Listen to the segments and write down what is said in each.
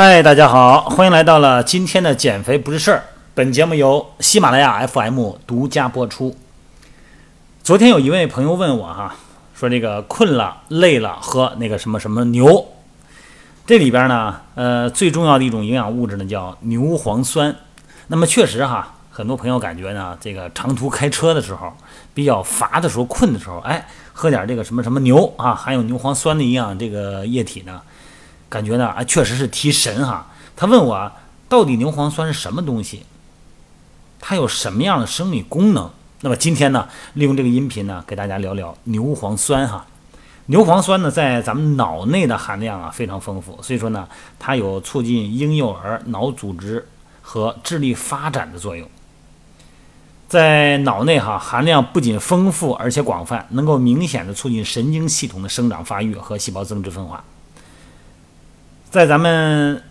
嗨，大家好，欢迎来到了今天的减肥不是事儿。本节目由喜马拉雅 FM 独家播出。昨天有一位朋友问我哈，说这个困了、累了喝那个什么什么牛，这里边呢，呃，最重要的一种营养物质呢叫牛磺酸。那么确实哈，很多朋友感觉呢，这个长途开车的时候比较乏的时候、困的时候，哎，喝点这个什么什么牛啊，含有牛磺酸的营养这个液体呢。感觉呢啊，确实是提神哈。他问我到底牛磺酸是什么东西？它有什么样的生理功能？那么今天呢，利用这个音频呢，给大家聊聊牛磺酸哈。牛磺酸呢，在咱们脑内的含量啊非常丰富，所以说呢，它有促进婴幼儿脑组织和智力发展的作用。在脑内哈，含量不仅丰富，而且广泛，能够明显的促进神经系统的生长发育和细胞增殖分化。在咱们，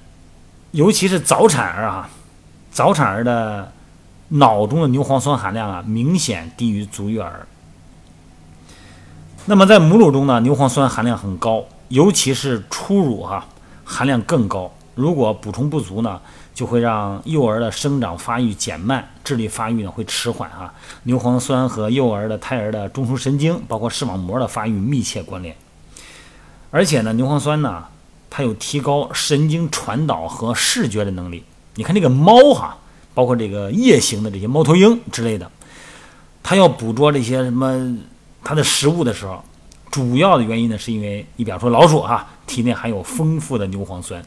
尤其是早产儿啊，早产儿的脑中的牛磺酸含量啊，明显低于足月儿。那么在母乳中呢，牛磺酸含量很高，尤其是初乳哈，含量更高。如果补充不足呢，就会让幼儿的生长发育减慢，智力发育呢会迟缓啊。牛磺酸和幼儿的胎儿的中枢神经，包括视网膜的发育密切关联。而且呢，牛磺酸呢。它有提高神经传导和视觉的能力。你看这个猫哈，包括这个夜行的这些猫头鹰之类的，它要捕捉这些什么它的食物的时候，主要的原因呢，是因为你比方说老鼠哈，体内含有丰富的牛磺酸。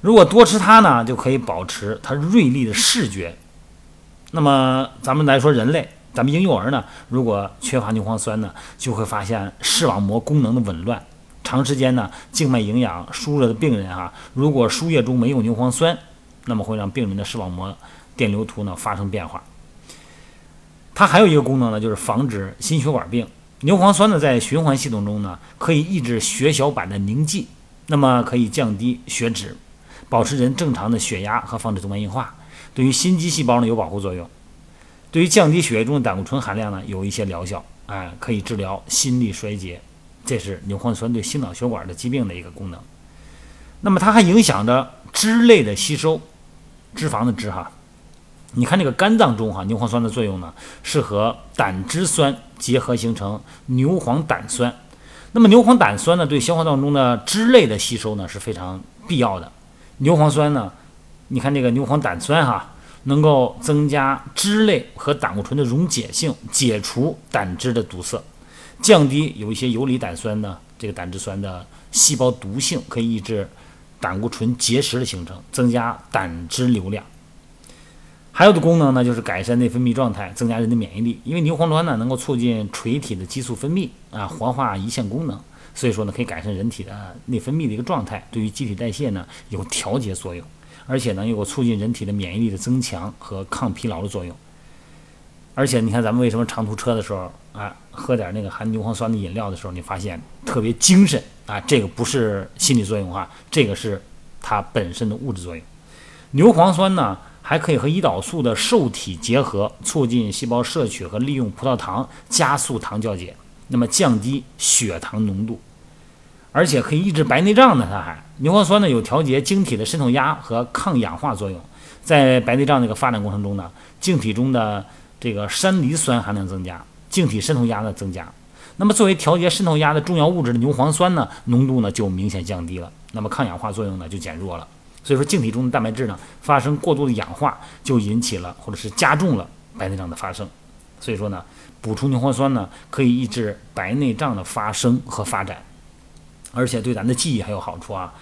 如果多吃它呢，就可以保持它锐利的视觉。那么咱们来说人类，咱们婴幼儿呢，如果缺乏牛磺酸呢，就会发现视网膜功能的紊乱。长时间呢，静脉营养输入的病人哈，如果输液中没有牛磺酸，那么会让病人的视网膜电流图呢发生变化。它还有一个功能呢，就是防止心血管病。牛磺酸呢，在循环系统中呢，可以抑制血小板的凝集，那么可以降低血脂，保持人正常的血压和防止动脉硬化。对于心肌细胞呢，有保护作用。对于降低血液中的胆固醇含量呢，有一些疗效，哎，可以治疗心力衰竭。这是牛磺酸对心脑血管的疾病的一个功能，那么它还影响着脂类的吸收，脂肪的脂哈。你看这个肝脏中哈，牛磺酸的作用呢，是和胆汁酸结合形成牛磺胆酸。那么牛磺胆酸呢，对消化道中的脂类的吸收呢是非常必要的。牛磺酸呢，你看这个牛磺胆酸哈，能够增加脂类和胆固醇的溶解性，解除胆汁的堵塞。降低有一些游离胆酸呢，这个胆汁酸的细胞毒性，可以抑制胆固醇结石的形成，增加胆汁流量。还有的功能呢，就是改善内分泌状态，增加人的免疫力。因为牛磺酸呢，能够促进垂体的激素分泌啊，活化胰腺功能，所以说呢，可以改善人体的内分泌的一个状态，对于机体代谢呢有调节作用，而且呢，有促进人体的免疫力的增强和抗疲劳的作用。而且你看，咱们为什么长途车的时候啊，喝点那个含牛磺酸的饮料的时候，你发现特别精神啊？这个不是心理作用啊，这个是它本身的物质作用。牛磺酸呢，还可以和胰岛素的受体结合，促进细胞摄取和利用葡萄糖，加速糖酵解，那么降低血糖浓度，而且可以抑制白内障呢。它还牛磺酸呢，有调节晶体的渗透压和抗氧化作用，在白内障那个发展过程中呢，晶体中的这个山梨酸含量增加，晶体渗透压的增加，那么作为调节渗透压的重要物质的牛磺酸呢，浓度呢就明显降低了，那么抗氧化作用呢就减弱了。所以说，晶体中的蛋白质呢发生过度的氧化，就引起了或者是加重了白内障的发生。所以说呢，补充牛磺酸呢可以抑制白内障的发生和发展，而且对咱的记忆还有好处啊，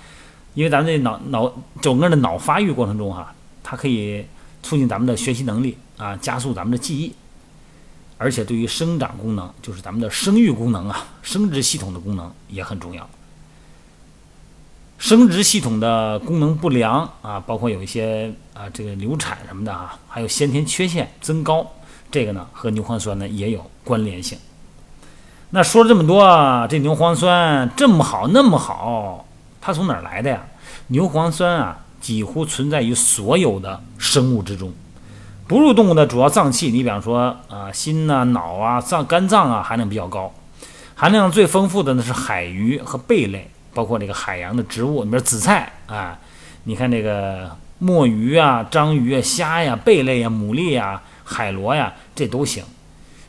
因为咱们这脑脑整个的脑发育过程中哈，它可以促进咱们的学习能力。啊，加速咱们的记忆，而且对于生长功能，就是咱们的生育功能啊，生殖系统的功能也很重要。生殖系统的功能不良啊，包括有一些啊，这个流产什么的啊，还有先天缺陷增高，这个呢和牛磺酸呢也有关联性。那说了这么多，这牛磺酸这么好那么好，它从哪儿来的呀？牛磺酸啊，几乎存在于所有的生物之中。哺乳动物的主要脏器，你比方说啊，心呐、脑啊、脏、肝脏啊，含量比较高。含量最丰富的呢是海鱼和贝类，包括这个海洋的植物，你比如紫菜啊，你看这个墨鱼啊、章鱼啊、虾呀、贝类呀、牡蛎呀、海螺呀，这都行。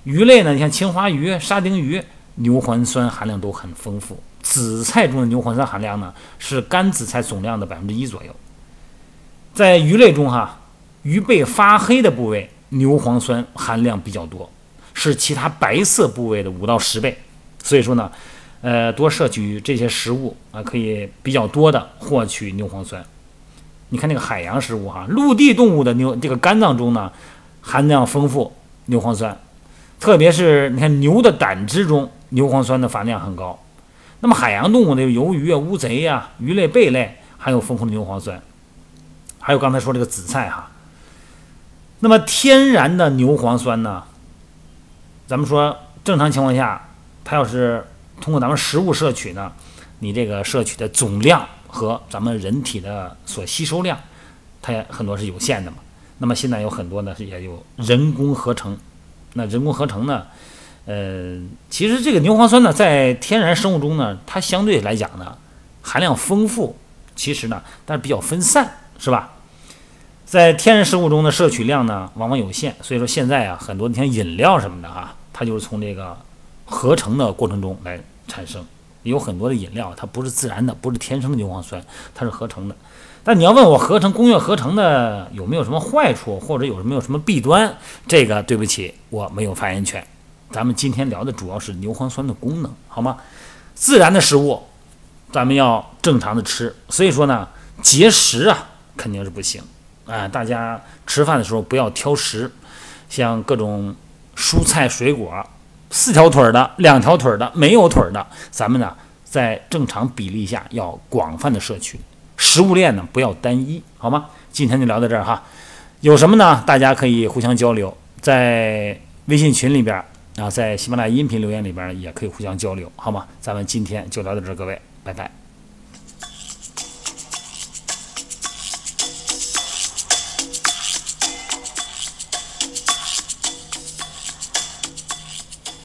鱼类呢，你像青花鱼、沙丁鱼，牛磺酸含量都很丰富。紫菜中的牛磺酸含量呢，是干紫菜总量的百分之一左右。在鱼类中，哈，鱼背发黑的部位，牛磺酸含量比较多，是其他白色部位的五到十倍。所以说呢，呃，多摄取这些食物啊，可以比较多的获取牛磺酸。你看那个海洋食物哈，陆地动物的牛这个肝脏中呢，含量丰富牛磺酸。特别是你看牛的胆汁中牛磺酸的含量很高，那么海洋动物的鱿鱼啊、乌贼呀、鱼类、贝类含有丰富的牛磺酸，还有刚才说这个紫菜哈。那么天然的牛磺酸呢，咱们说正常情况下，它要是通过咱们食物摄取呢，你这个摄取的总量和咱们人体的所吸收量，它也很多是有限的嘛。那么现在有很多呢也有人工合成。那人工合成呢？呃，其实这个牛磺酸呢，在天然生物中呢，它相对来讲呢，含量丰富。其实呢，但是比较分散，是吧？在天然食物中的摄取量呢，往往有限。所以说现在啊，很多你像饮料什么的哈，它就是从这个合成的过程中来产生。有很多的饮料，它不是自然的，不是天生的牛磺酸，它是合成的。但你要问我合成工业合成的有没有什么坏处，或者有没有什么弊端？这个对不起，我没有发言权。咱们今天聊的主要是牛磺酸的功能，好吗？自然的食物，咱们要正常的吃。所以说呢，节食啊肯定是不行啊。大家吃饭的时候不要挑食，像各种蔬菜水果，四条腿的、两条腿的、没有腿的，咱们呢在正常比例下要广泛的摄取。食物链呢，不要单一，好吗？今天就聊到这儿哈。有什么呢？大家可以互相交流，在微信群里边啊，在喜马拉雅音频留言里边也可以互相交流，好吗？咱们今天就聊到这儿，各位，拜拜。